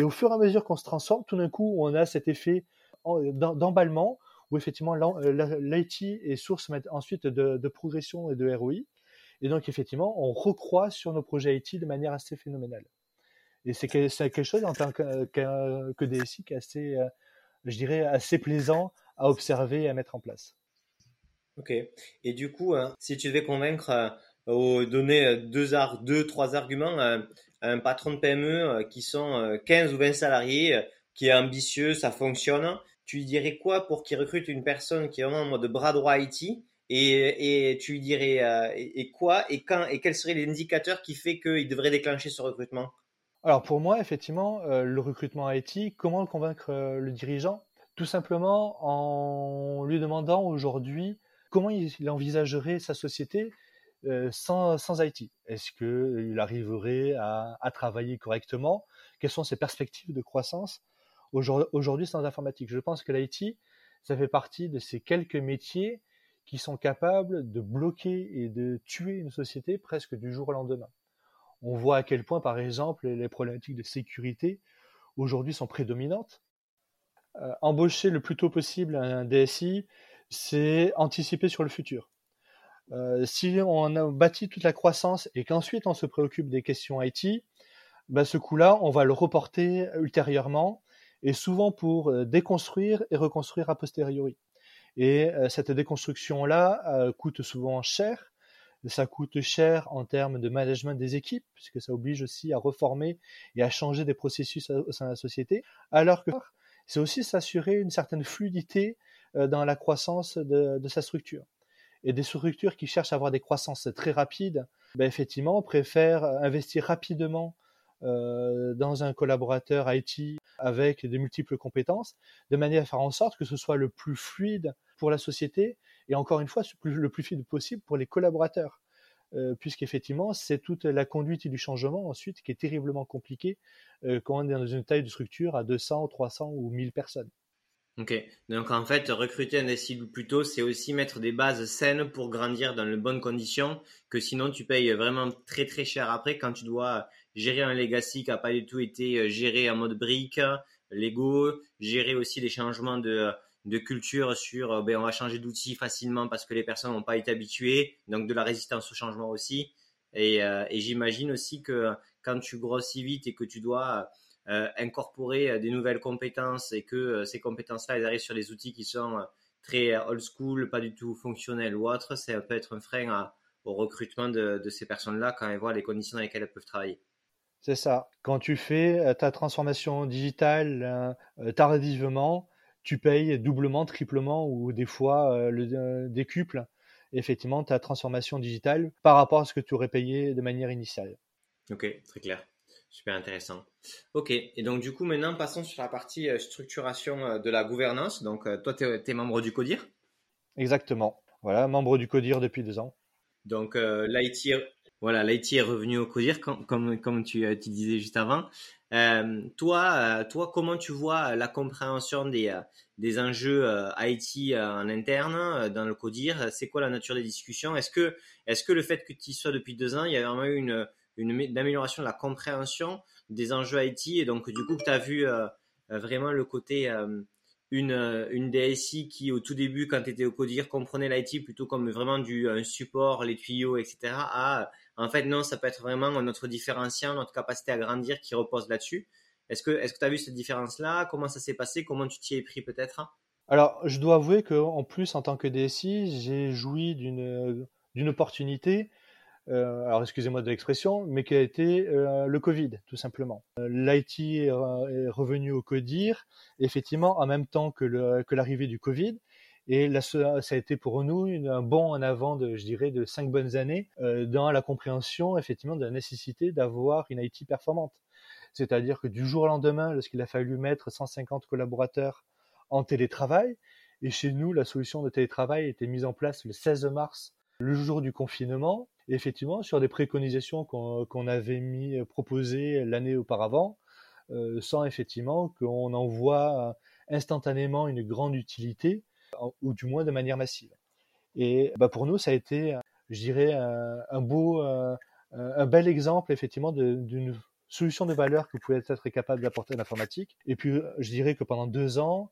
Et au fur et à mesure qu'on se transforme, tout d'un coup, on a cet effet d'emballement où effectivement euh, l'IT est source ensuite de, progression et de ROI. Et donc effectivement, on recroît sur nos projets IT de manière assez phénoménale. Et c'est quelque chose en tant que, que, DSI qui est assez, euh, je dirais, assez plaisant à observer et à mettre en place. Ok. Et du coup, hein, si tu devais convaincre euh, donner deux, deux, trois arguments à, un patron de PME qui sont 15 ou 20 salariés, qui est ambitieux, ça fonctionne, tu lui dirais quoi pour qu'il recrute une personne qui est vraiment en mode bras droit IT et, tu lui dirais euh, et, quoi? Et quand et quel serait l'indicateur qui fait qu'il devrait déclencher ce recrutement? Alors pour moi, effectivement, euh, le recrutement IT, comment convaincre euh, le dirigeant? Tout simplement en lui demandant aujourd'hui comment il, envisagerait sa société sans, sans, IT Est-ce qu'il arriverait à, à, travailler correctement? Quelles sont ses perspectives de croissance aujourd'hui sans informatique? Je pense que l'IT, ça fait partie de ces quelques métiers qui sont capables de bloquer et de tuer une société presque du jour au lendemain. On voit à quel point, par exemple, les problématiques de sécurité aujourd'hui sont prédominantes. Euh, embaucher le plus tôt possible un DSI, c'est anticiper sur le futur. Euh, si on a bâti toute la croissance et qu'ensuite on se préoccupe des questions IT, bah, ce coup-là, on va le reporter ultérieurement et souvent pour euh, déconstruire et reconstruire a posteriori. Et euh, cette déconstruction-là coûte souvent cher. Ça coûte cher en termes de management des équipes, puisque ça oblige aussi à reformer et à changer des processus au sein de la société. Alors que c'est aussi s'assurer une certaine fluidité dans la croissance de, de, sa structure. Et des structures qui cherchent à avoir des croissances très rapides, ben effectivement, préfèrent investir rapidement euh, dans un collaborateur IT avec de multiples compétences, de manière à faire en sorte que ce soit le plus fluide pour la société et encore une fois le plus fluide possible pour les collaborateurs. Euh, puisqu'effectivement, c'est toute la conduite du changement ensuite qui est terriblement compliquée euh, quand on est dans une taille de structure à 200, 300 ou 1000 personnes. Ok, donc en fait, recruter un cibles plus tôt, c'est aussi mettre des bases saines pour grandir dans de bonnes conditions, que sinon tu payes vraiment très très cher après quand tu dois gérer un legacy qui n'a pas du tout été euh, géré en mode brique, Lego, gérer aussi les changements de, de culture sur euh, ben, on va changer d'outil facilement parce que les personnes n'ont pas été habituées, donc de la résistance au changement aussi. Et, euh, et j'imagine aussi que quand tu grossis vite et que tu dois incorporer des nouvelles compétences et que ces compétences-là, elles arrivent sur des outils qui sont très old school, pas du tout fonctionnels ou autres, ça peut être un frein au recrutement de, de ces personnes-là quand elles voient les conditions dans lesquelles elles peuvent travailler. C'est ça. Quand tu fais euh, ta transformation digitale euh, euh, tardivement, tu payes doublement, triplement ou des fois le décuple effectivement ta transformation digitale par rapport à ce que tu aurais payé de manière initiale. Ok, très clair. Super intéressant. Ok, et donc du coup maintenant passons sur la partie euh, structuration euh, de la gouvernance. Donc euh, toi tu es, membre du CODIR? Exactement. Voilà, membre du CODIR depuis deux ans. Donc l'IT voilà, l'IT est revenu au CODIR comme, comme, comme tu, tu, disais juste avant. toi, toi, comment tu vois la compréhension des, des enjeux IT en interne dans le CODIR? C'est quoi la nature des discussions? Est-ce que, est que le fait que tu y sois depuis deux ans, il y a vraiment eu une, une, de la compréhension des enjeux IT et donc du coup tu as vu euh, euh, vraiment le côté euh, une, une DSI qui au tout début quand tu étais au CODIR comprenait l'IT plutôt comme vraiment du un support, les tuyaux, etc. à en fait non ça peut être vraiment notre différenciant, notre capacité à grandir qui repose là-dessus. Est-ce que est-ce que tu as vu cette différence là Comment ça s'est passé? Comment tu t'y es pris peut-être? Alors je dois avouer qu'en plus en tant que DSI j'ai joui d'une d'une opportunité euh, alors excusez-moi de l'expression, mais qui a été euh, le Covid, tout simplement. Euh, L'IT est, revenu au CODIR, effectivement, en même temps que l'arrivée du Covid. Et ça a été pour nous un bond en avant de, je dirais, de cinq bonnes années dans la compréhension, effectivement, de la nécessité d'avoir une IT performante. C'est-à-dire que du jour au lendemain, lorsqu'il a fallu mettre 150 collaborateurs en télétravail, et chez nous, la solution de télétravail a été mise en place le 16 mars, le jour du confinement, effectivement, sur des préconisations qu'on avait mis, euh, proposées l'année auparavant, euh, sans effectivement qu'on en voit euh, instantanément une grande utilité, ou du moins de manière massive. Et bah, pour nous, ça a été, je dirais, un, beau, un bel exemple effectivement d'une solution de valeur que vous pouvez être capable d'apporter l'informatique. Et puis, je dirais que pendant deux ans,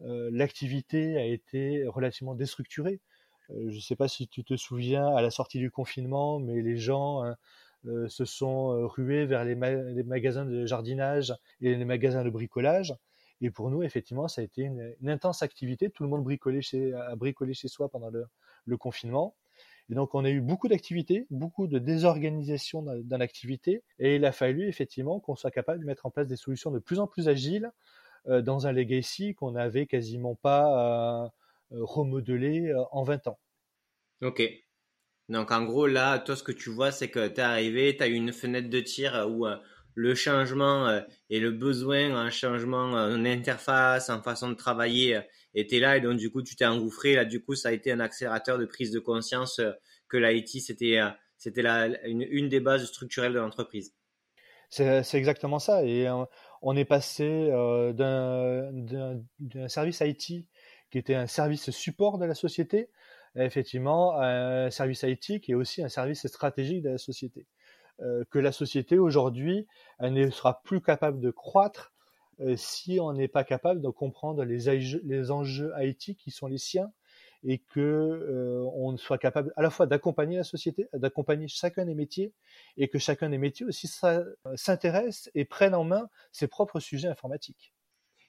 l'activité a été relativement déstructurée. Euh, je ne sais pas si tu te souviens à la sortie du confinement, mais les gens hein, euh, se sont euh, rués vers les, magasins de jardinage et les magasins de bricolage. Et pour nous, effectivement, ça a été une, intense activité. Tout le monde a bricolé chez soi pendant le, confinement. Et donc, on a eu beaucoup d'activités, beaucoup de désorganisation dans, l'activité. Et il a fallu effectivement qu'on soit capable de mettre en place des solutions de plus en plus agiles dans un legacy qu'on n'avait quasiment pas remodelé euh, en 20 ans. Ok. Donc en gros, là, toi, ce que tu vois, c'est que tu es arrivé, tu as eu une fenêtre de tir où euh, le changement et le besoin un changement en interface, en façon de travailler était là et donc du coup tu t'es engouffré. Là du coup ça a été un accélérateur de prise de conscience que l'IT c'était c'était une, une, des bases structurelles de l'entreprise. C'est exactement ça et on est passé d'un service IT qui était un service support de la société, effectivement un service IT est aussi un service stratégique de la société. Euh, que la société aujourd'hui ne sera plus capable de croître euh, si on n'est pas capable de comprendre les, enjeux IT qui sont les siens et que euh, on soit capable à la fois d'accompagner la société, d'accompagner chacun des métiers et que chacun des métiers aussi s'intéresse et prenne en main ses propres sujets informatiques.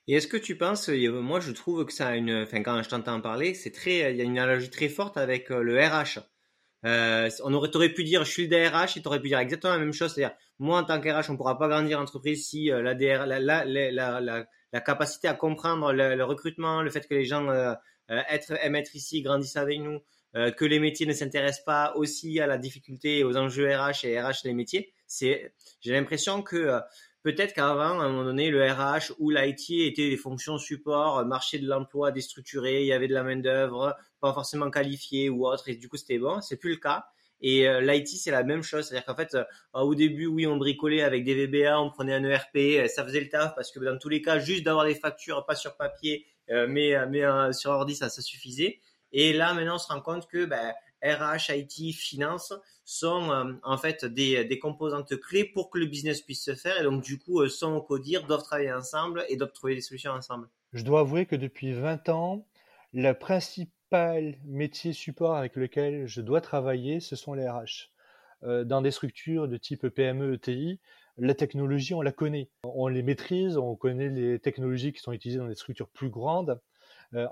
Et est-ce que tu penses, moi je trouve que ça a une, enfin quand je t'entends parler, c'est très, il y a une analogie très forte avec euh, le RH. Euh, on aurait, aurais pu dire, je suis le DRH, et aurais pu dire exactement la même chose, c'est-à-dire, moi en tant qu'RH, on pourra pas grandir l'entreprise si euh, la, DR, la, capacité à comprendre le, recrutement, le fait que les gens euh, être, aiment être ici, grandissent avec nous, que les métiers ne s'intéressent pas aussi à la difficulté et aux enjeux RH et RH les métiers. C'est, j'ai l'impression que Peut-être qu'avant, à un moment donné, le RH ou l'IT étaient des fonctions support, marché de l'emploi déstructuré, il y avait de la main-d'œuvre, pas forcément qualifiée ou autre, et du coup, c'était bon. C'est plus le cas. Et euh, l'IT, c'est la même chose. C'est-à-dire qu'en fait, euh, au début, oui, on bricolait avec des VBA, on prenait un ERP, euh, ça faisait le taf parce que dans tous les cas, juste d'avoir des factures, pas sur papier, mais, mais sur ordi, ça, ça suffisait. Et là, maintenant, on se rend compte que ben, RH, IT, finance sont euh, en fait des, composantes clés pour que le business puisse se faire et donc du coup euh, sont au codir, doivent travailler ensemble et doivent trouver des solutions ensemble. Je dois avouer que depuis 20 ans, le principal métier support avec lequel je dois travailler, ce sont les RH. Euh, dans des structures de type PME, ETI, la technologie, on la connaît. On les maîtrise, on connaît les technologies qui sont utilisées dans des structures plus grandes.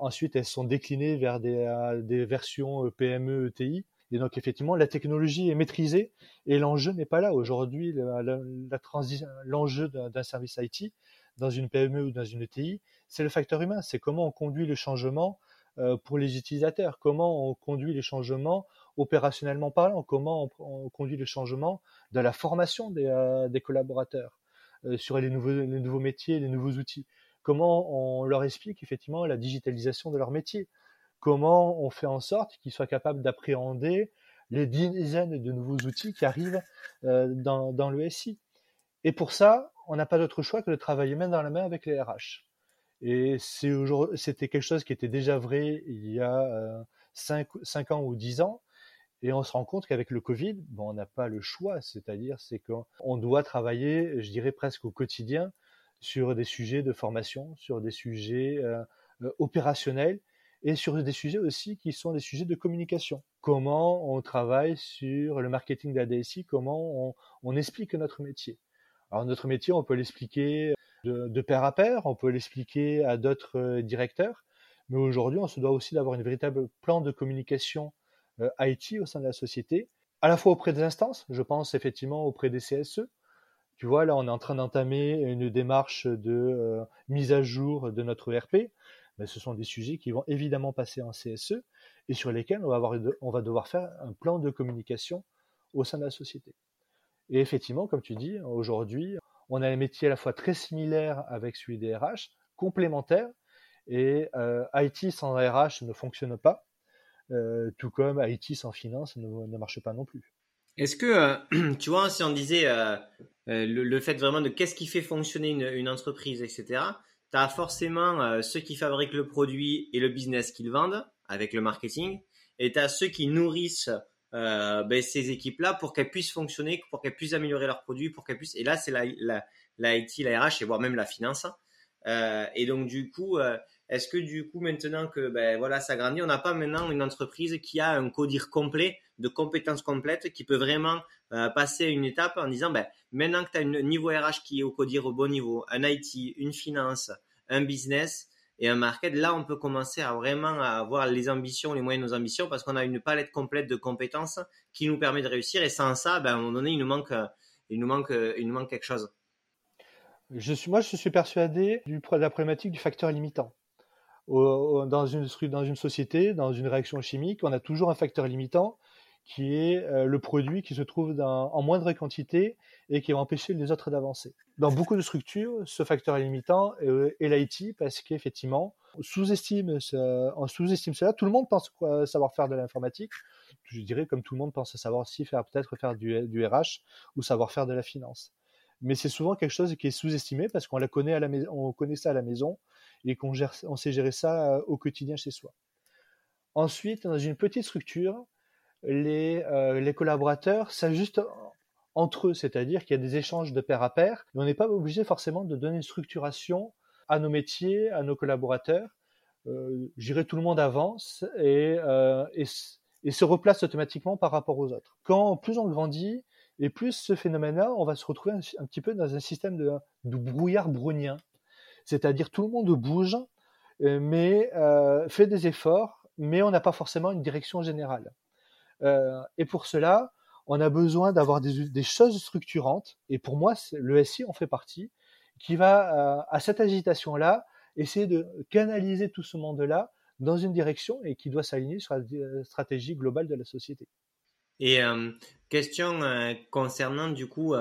Ensuite, elles sont déclinées vers des, des versions PME, ETI. Et donc, effectivement, la technologie est maîtrisée et l'enjeu n'est pas là. Aujourd'hui, l'enjeu d'un service IT dans une PME ou dans une ETI, c'est le facteur humain. C'est comment on conduit le changement pour les utilisateurs, comment on conduit les changements opérationnellement parlant, comment on, conduit le changement de la formation des, des collaborateurs. sur les nouveaux, les nouveaux métiers, les nouveaux outils Comment on leur explique effectivement la digitalisation de leur métier Comment on fait en sorte qu'ils soient capables d'appréhender les dizaines de nouveaux outils qui arrivent dans, dans le SI Et pour ça, on n'a pas d'autre choix que de travailler main dans la main avec les RH. Et c'était quelque chose qui était déjà vrai il y a 5, ans ou 10 ans. Et on se rend compte qu'avec le Covid, bon, on n'a pas le choix, c'est-à-dire c'est qu'on doit travailler, je dirais presque au quotidien, sur des sujets de formation, sur des sujets euh, euh, opérationnels et sur des sujets aussi qui sont des sujets de communication. Comment on travaille sur le marketing de la DSI, comment on, explique notre métier. Alors notre métier, on peut l'expliquer de, de, pair à pair, on peut l'expliquer à d'autres euh, directeurs, mais aujourd'hui, on se doit aussi d'avoir une véritable plan de communication euh, IT au sein de la société, à la fois auprès des instances, je pense effectivement auprès des CSE. Tu vois, là, on est en train d'entamer une démarche de euh, mise à jour de notre ERP. Mais ce sont des sujets qui vont évidemment passer en CSE et sur lesquels on va, avoir, on va devoir faire un plan de communication au sein de la société. Et effectivement, comme tu dis, aujourd'hui, on a un métier à la fois très similaire avec celui des RH, complémentaire, et euh, IT sans RH ne fonctionne pas, euh, tout comme IT sans finance ne, marche pas non plus. Est-ce que, euh, tu vois, si on disait le, fait vraiment de qu'est-ce qui fait fonctionner une, entreprise, etc., tu as forcément ceux qui fabriquent le produit et le business qu'ils vendent avec le marketing, et tu as ceux qui nourrissent ben, ces équipes-là pour qu'elles puissent fonctionner, pour qu'elles puissent améliorer leurs produits, pour qu'elles puissent. Et là, c'est la, la, la, IT, la RH et voire même la finance. et donc, du coup, est-ce que du coup, maintenant que ben, voilà, ça grandit, on n'a pas maintenant une entreprise qui a un codir complet, de compétences complètes, qui peut vraiment euh, passer une étape en disant, ben, maintenant que tu as un niveau RH qui est au codir au bon niveau, un IT, une finance, un business et un market, là, on peut commencer à vraiment avoir les ambitions, les moyens de nos ambitions, parce qu'on a une palette complète de compétences qui nous permet de réussir. Et sans ça, ben, à un moment donné, il nous manque, manque, il nous manque quelque chose. Je suis, moi, je suis persuadé de la problématique du facteur limitant dans, une, dans une société, dans une réaction chimique, on a toujours un facteur limitant qui est euh, le produit qui se trouve en moindre quantité et qui va empêcher les autres d'avancer. Dans beaucoup de structures, ce facteur limitant est, est l'IT parce qu'effectivement, on sous-estime, cela. Tout le monde pense savoir faire de l'informatique. Je dirais comme tout le monde pense savoir aussi faire peut-être faire du, du RH ou savoir faire de la finance. Mais c'est souvent quelque chose qui est sous-estimé parce qu'on la connaît à la on connaît ça à la maison et qu'on on sait gérer ça euh, au quotidien chez soi. Ensuite, dans une petite structure, les, euh, les collaborateurs s'ajustent entre eux, c'est-à-dire qu'il y a des échanges de pair à pair, mais on n'est pas obligé forcément de donner une structuration à nos métiers, à nos collaborateurs. Euh, J'irai tout le monde avance et, euh, et, et, se replace automatiquement par rapport aux autres. Quand plus on grandit et plus ce phénomène-là, on va se retrouver un, petit peu dans un système de, de brouillard brownien c'est-à-dire tout le monde bouge, euh, mais euh, fait des efforts, mais on n'a pas forcément une direction générale. Euh, et pour cela, on a besoin d'avoir des, choses structurantes, et pour moi, le SI en fait partie, qui va, à cette agitation-là, essayer de canaliser tout ce monde-là dans une direction et qui doit s'aligner sur la stratégie globale de la société. Et question concernant du coup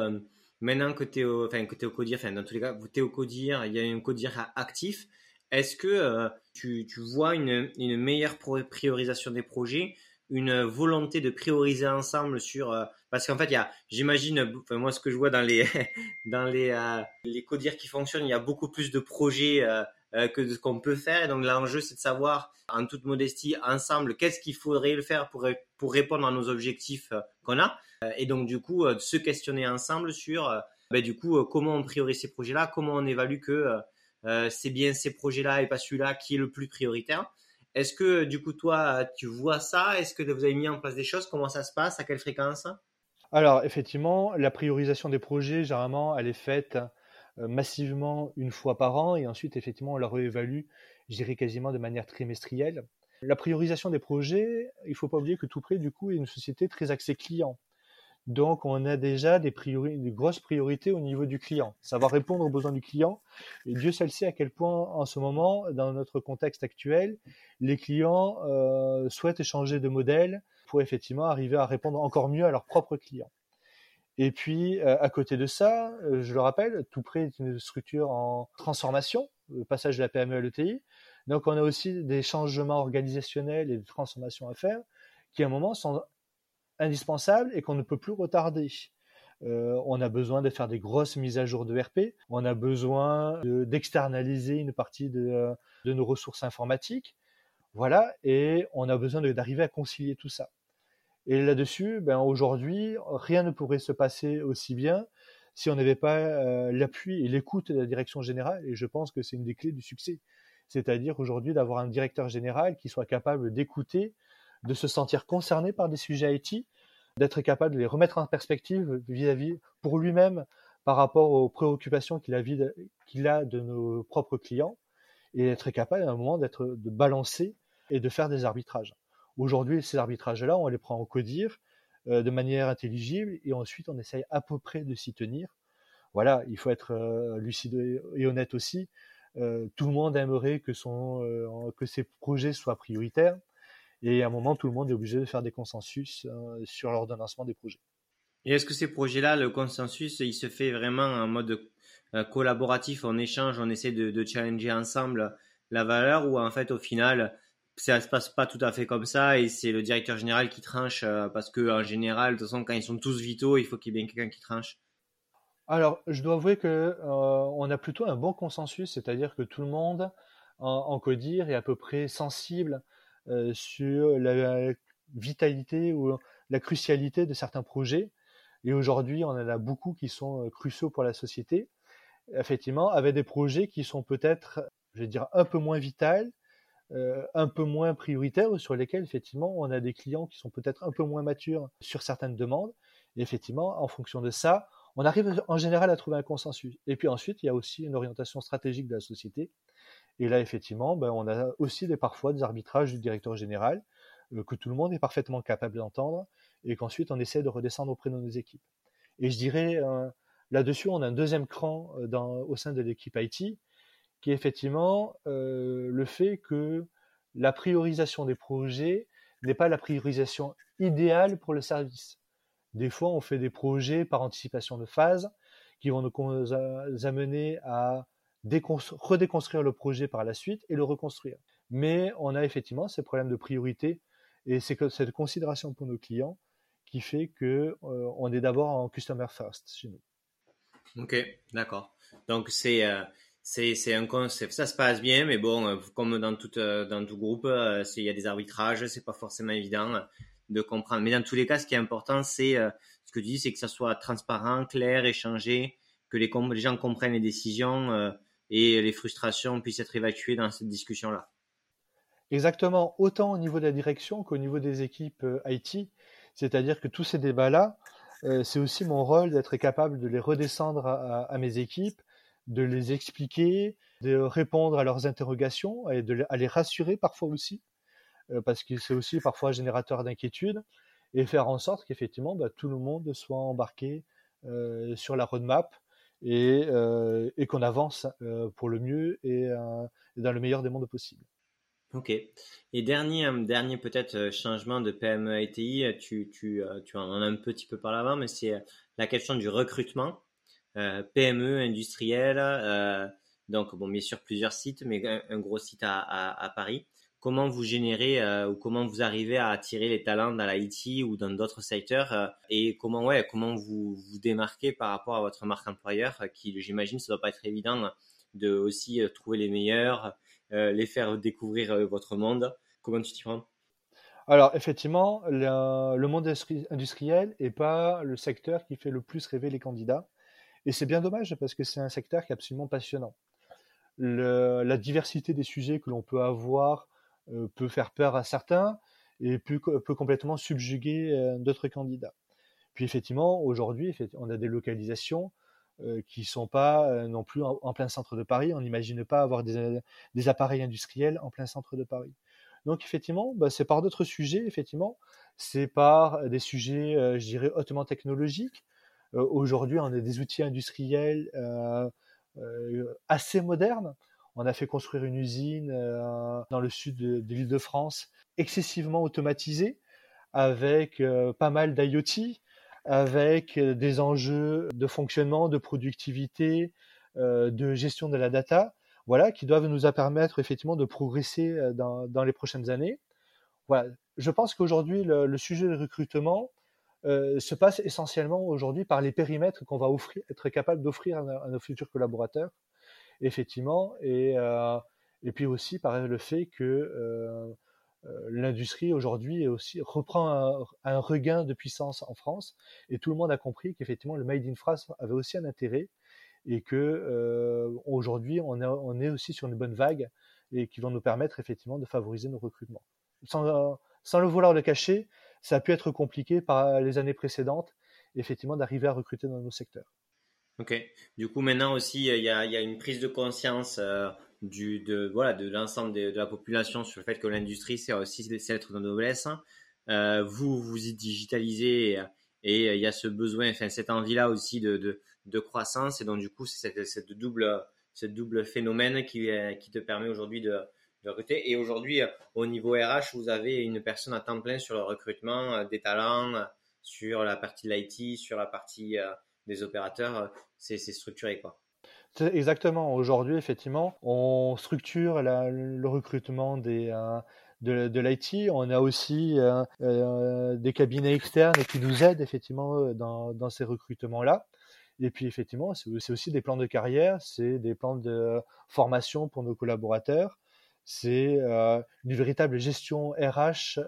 Maintenant que tu es au, enfin, que es au codir, enfin, dans tous les cas, tu es au codir, il y a un codir actif. Est-ce que euh, tu, tu, vois une, une, meilleure priorisation des projets, une volonté de prioriser ensemble sur euh, parce qu'en fait il y a j'imagine enfin, moi ce que je vois dans les dans les euh, les codires qui fonctionnent il y a beaucoup plus de projets que de ce qu'on peut faire. Et donc l'enjeu c'est de savoir en toute modestie ensemble qu'est-ce qu'il faudrait faire pour pour répondre à nos objectifs qu'on a. Euh, et donc du coup euh, se questionner ensemble sur euh, ben, du coup comment on priorise ces projets-là, comment on évalue que c'est bien ces projets-là et pas celui-là qui est le plus prioritaire. Est-ce que du coup toi tu vois ça? Est-ce que vous avez mis en place des choses? Comment ça se passe? À quelle fréquence? Alors effectivement, la priorisation des projets, généralement, elle est faite massivement une fois par an et ensuite effectivement on la réévalue, je dirais quasiment de manière trimestrielle. La priorisation des projets, il ne faut pas oublier que tout près du coup est une société très axée client. Donc, on a déjà des, grosses priorités au niveau du client. Va répondre aux besoins du client. Et Dieu seul sait à quel point, en ce moment, dans notre contexte actuel, les clients euh, souhaitent changer de modèle pour effectivement arriver à répondre encore mieux à leurs propres clients. Et puis, à côté de ça, je le rappelle, tout près est une structure en transformation, le passage de la PME à l'ETI. Donc, on a aussi des changements organisationnels et des transformations à faire qui, à un moment, sont indispensables et qu'on ne peut plus retarder. Euh, on a besoin de faire des grosses mises à jour de RP, on a besoin d'externaliser une partie de, de, nos ressources informatiques, voilà, et on a besoin d'arriver à concilier tout ça. Et là-dessus, ben aujourd'hui, rien ne pourrait se passer aussi bien si on n'avait pas euh, l'appui et l'écoute de la direction générale, et je pense que c'est une des clés du succès. C'est-à-dire aujourd'hui d'avoir un directeur général qui soit capable d'écouter, de se sentir concerné par des sujets IT, d'être capable de les remettre en perspective vis-à-vis pour lui-même par rapport aux préoccupations qu'il a, de nos propres clients et d'être capable à un moment d'être de balancer et de faire des arbitrages. Aujourd'hui, ces arbitrages-là, on les prend en codir euh, de manière intelligible et ensuite on essaye à peu près de s'y tenir. Voilà, il faut être euh, lucide et honnête aussi. Euh, tout le monde aimerait que, son, que ses projets soient prioritaires. Et à un moment, tout le monde est obligé de faire des consensus sur l'ordonnancement des projets. Et est-ce que ces projets-là, le consensus, il se fait vraiment en mode collaboratif, en échange, on essaie de, challenger ensemble la valeur, ou en fait, au final, ça se passe pas tout à fait comme ça et c'est le directeur général qui tranche euh, parce que en général, de toute façon, quand ils sont tous vitaux, il faut qu'il y ait bien quelqu'un qui tranche. Alors, je dois avouer que on a plutôt un bon consensus, c'est-à-dire que tout le monde en, en codir est à peu près sensible euh, sur la vitalité ou la crucialité de certains projets. Et aujourd'hui, on en a beaucoup qui sont euh, cruciaux pour la société. Effectivement, avec des projets qui sont peut-être, je vais dire, un peu moins vitaux, euh, un peu moins prioritaires, sur lesquels effectivement on a des clients qui sont peut-être un peu moins matures sur certaines demandes. Et effectivement, en fonction de ça, on arrive en général à trouver un consensus. Et puis ensuite, il y a aussi une orientation stratégique de la société et là, effectivement, ben, on a aussi des, parfois des arbitrages du directeur général euh, que tout le monde est parfaitement capable d'entendre et qu'ensuite on essaie de redescendre auprès de nos équipes. Et je dirais, euh, là-dessus, on a un deuxième cran euh, dans, au sein de l'équipe IT qui est effectivement le fait que la priorisation des projets n'est pas la priorisation idéale pour le service. Des fois, on fait des projets par anticipation de phase qui vont nous amener à redéconstruire le projet par la suite et le reconstruire. Mais on a effectivement ces problèmes de priorité et c'est cette considération pour nos clients qui fait que euh, on est d'abord en customer first chez nous. Ok, d'accord. Donc c'est euh, c'est un concept, ça se passe bien, mais bon, euh, comme dans tout dans tout groupe, il y a des arbitrages, c'est pas forcément évident de comprendre. Mais dans tous les cas, ce qui est important, c'est ce que tu dis, c'est que ça soit transparent, clair, échangé, que les, gens comprennent les décisions et les frustrations puissent être évacuées dans cette discussion-là. Exactement, autant au niveau de la direction qu'au niveau des équipes euh, IT. C'est-à-dire que tous ces débats-là, euh, c'est aussi mon rôle d'être capable de les redescendre à, mes équipes, de les expliquer, de répondre à leurs interrogations et de les rassurer parfois aussi, euh, parce que c'est aussi parfois générateur d'inquiétude, et faire en sorte qu'effectivement bah, tout le monde soit embarqué sur la roadmap euh, et, qu'on avance euh, pour le mieux euh, et, dans le meilleur des mondes possibles. Ok. Et dernier, dernier peut-être changement de PME ITI, tu, tu, tu en as un petit peu parlé avant, mais c'est la question du recrutement. PME industriel, donc bon, bien sûr plusieurs sites, mais un, gros site à, Paris. Comment vous générez euh, ou comment vous arrivez à attirer les talents dans l'IT ou dans d'autres secteurs euh, et comment ouais comment vous vous démarquez par rapport à votre marque employeur euh, qui j'imagine ça doit pas être évident de aussi trouver les meilleurs les faire découvrir votre monde. Comment tu t'y prends? Alors effectivement le, monde industriel est pas le secteur qui fait le plus rêver les candidats et c'est bien dommage parce que c'est un secteur qui est absolument passionnant la diversité des sujets que l'on peut avoir euh, peut faire peur à certains et peut, complètement subjuguer euh, d'autres candidats. Puis effectivement, aujourd'hui, on a des localisations euh, qui sont pas non plus en, plein centre de Paris. On n'imagine pas avoir des, des, appareils industriels en plein centre de Paris. Donc effectivement, bah, c'est par d'autres sujets, effectivement, c'est par des sujets, je dirais, hautement technologiques. Aujourd'hui, on a des outils industriels assez modernes. On a fait construire une usine euh, dans le sud de, l'île de France, excessivement automatisée, avec euh, pas mal d'IoT, avec des enjeux de fonctionnement, de productivité, de gestion de la data, voilà, qui doivent nous permettre effectivement de progresser dans, les prochaines années. Voilà, je pense qu'aujourd'hui le, sujet de recrutement se passe essentiellement aujourd'hui par les périmètres qu'on va être capable d'offrir à, nos futurs collaborateurs, effectivement, et, et puis aussi par le fait que euh, l'industrie aujourd'hui aussi reprend un, regain de puissance en France et tout le monde a compris qu'effectivement le Made in France avait aussi un intérêt et que euh, aujourd'hui on, on, est aussi sur une bonne vague et qui vont nous permettre effectivement de favoriser nos recrutements. Sans, sans le vouloir le cacher, ça a pu être compliqué par les années précédentes, effectivement, d'arriver à recruter dans nos secteurs. Ok. Du coup, maintenant aussi, il y a, une prise de conscience euh, de l'ensemble de, la population sur le fait que l'industrie c'est aussi l'être de noblesse. Euh, vous vous y digitalisez et, il y a ce besoin, cette envie là aussi de, croissance et donc du coup c'est cette, double cette double phénomène qui qui te permet aujourd'hui de, Et aujourd'hui au niveau RH vous avez une personne à temps plein sur le recrutement euh, des talents, euh, sur la partie de l'IT, sur la partie des opérateurs. C'est structuré quoi. Exactement. Aujourd'hui, effectivement, on structure le recrutement des, euh, de, l'IT. On a aussi euh, euh, des cabinets externes qui nous aident effectivement dans, ces recrutements-là. Et puis effectivement, c'est aussi des plans de carrière, c'est des plans de formation pour nos collaborateurs, c'est une véritable gestion RH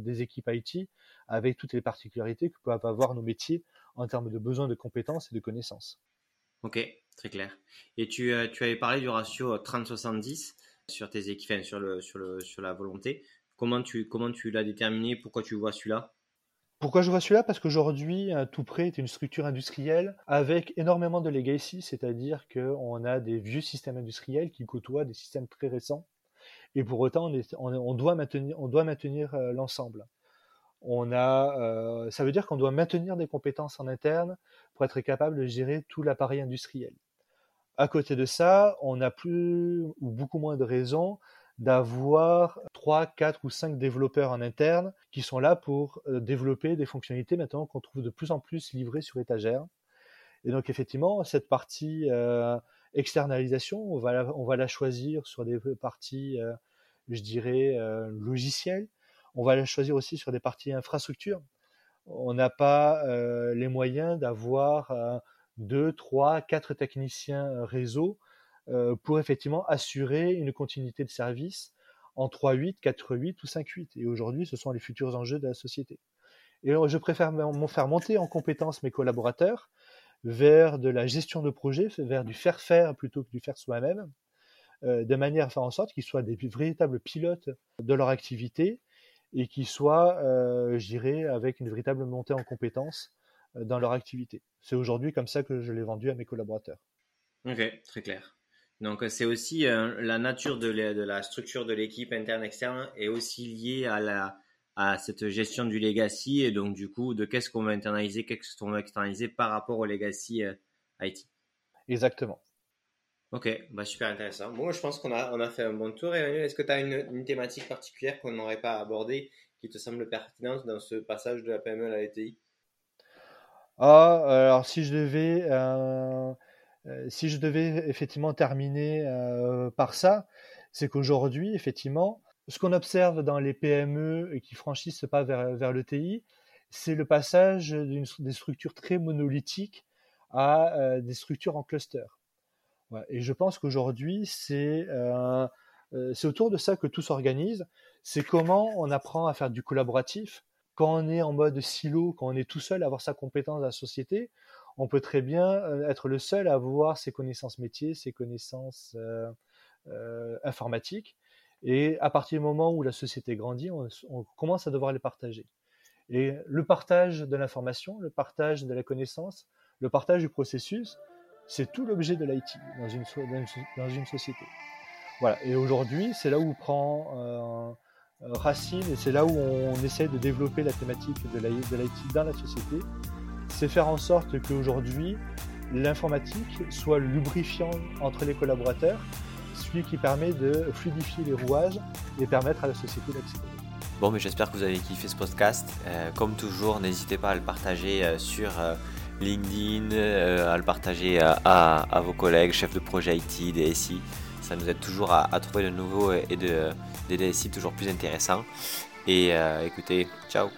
des équipes IT avec toutes les particularités que peuvent avoir nos métiers en termes de besoins de compétences et de connaissances. Ok, très clair. Et tu, euh, tu avais parlé du ratio 30-70 sur tes équipes, sur, le, sur, le, sur la volonté. Comment tu, comment tu l'as déterminé? Pourquoi tu vois celui-là? Pourquoi je vois celui-là? Parce qu'aujourd'hui, Tout Prêt est une structure industrielle avec énormément de legacy, c'est-à-dire qu'on a des vieux systèmes industriels qui côtoient des systèmes très récents. Et pour autant, on, doit maintenir, euh, l'ensemble. On a, euh, ça veut dire qu'on doit maintenir des compétences en interne pour être capable de gérer tout l'appareil industriel. À côté de ça, on a plus ou beaucoup moins de raisons d'avoir 3, 4 ou 5 développeurs en interne qui sont là pour euh, développer des fonctionnalités maintenant qu'on trouve de plus en plus livrées sur étagère. Et donc effectivement, cette partie externalisation, on va la choisir sur des parties, je dirais, logicielles, on va choisir aussi sur des parties infrastructures. On n'a pas euh, les moyens d'avoir euh, deux, trois, quatre techniciens euh, réseau pour effectivement assurer une continuité de service en 3.8, 4.8 ou 5.8. Et aujourd'hui, ce sont les futurs enjeux de la société. Et je préfère faire monter en compétence mes collaborateurs vers de la gestion de projet, vers du faire faire plutôt que du faire soi-même, de manière à faire en sorte qu'ils soient des véritables pilotes de leur activité et qui soient, euh, je dirais, avec une véritable montée en compétences euh, dans leur activité. C'est aujourd'hui comme ça que je l'ai vendu à mes collaborateurs. Ok, très clair. Donc c'est aussi euh, la nature de la, de la structure de l'équipe interne-externe est aussi liée à, la, à cette gestion du legacy et donc du coup de qu'est-ce qu'on va internaliser, qu'est-ce qu'on va externaliser par rapport au legacy IT. Exactement. Ok, bah super intéressant. Moi, je pense qu'on a, on a fait un bon tour. Est-ce que tu as une, thématique particulière qu'on n'aurait pas abordée qui te semble pertinente dans ce passage de la PME à la ETI ah, alors si je devais, euh, euh, si je devais effectivement terminer euh, par ça, c'est qu'aujourd'hui, effectivement, ce qu'on observe dans les PME qui franchissent pas vers, vers l'ETI, c'est le passage des structures très monolithiques à des structures en cluster. Et je pense qu'aujourd'hui, euh, euh, c'est autour de ça que tout s'organise. C'est comment on apprend à faire du collaboratif. Quand on est en mode silo, quand on est tout seul à avoir sa compétence dans la société, on peut très bien euh, être le seul à avoir ses connaissances métiers, ses connaissances informatiques. Et à partir du moment où la société grandit, on, on, commence à devoir les partager. Et le partage de l'information, le partage de la connaissance, le partage du processus, c'est tout l'objet de l'IT dans une, dans une société. Voilà. Et aujourd'hui, c'est là où on prend euh, racine et c'est là où on essaie de développer la thématique de l'IT dans la société. C'est faire en sorte qu'aujourd'hui, l'informatique soit le lubrifiant entre les collaborateurs, celui qui permet de fluidifier les rouages et permettre à la société d'accélérer. Bon, mais j'espère que vous avez kiffé ce podcast. comme toujours, n'hésitez pas à le partager sur LinkedIn, à le partager à, vos collègues, chefs de projet IT, DSI. Ça nous aide toujours à, trouver de nouveaux et de, des DSI toujours plus intéressants. Et écoutez, ciao